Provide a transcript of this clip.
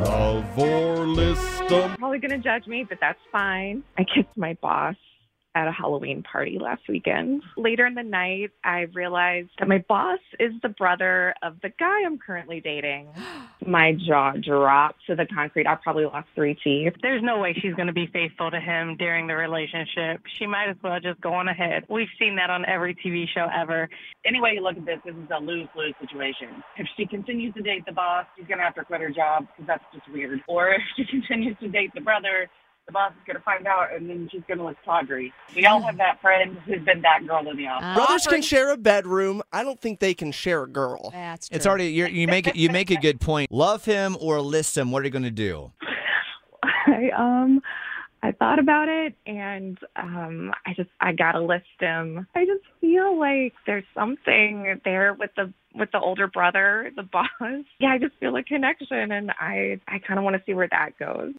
Love or list 'em. Probably gonna judge me, but that's fine. I kissed my boss at a Halloween party last weekend. Later in the night, I realized that my boss is the brother of the guy I'm currently dating. My jaw dropped to the concrete. I probably lost three teeth. There's no way she's going to be faithful to him during the relationship. She might as well just go on ahead. We've seen that on every TV show ever. any way you look at this, this is a lose-lose situation. If she continues to date the boss, she's gonna have to quit her job because that's just weird. Or if she continues to date the brother, the boss is gonna find out, and then she's gonna look tawdry. We all have that friend who's been that girl in the office. Brothers can share a bedroom. I don't think they can share a girl. That's true. It's already you're, you make it. You make a good point. Love him or list him. What are you going to do? I um I thought about it and um I just I gotta list him. I just feel like there's something there with the with the older brother, the boss. Yeah, I just feel a connection and I I kinda wanna see where that goes.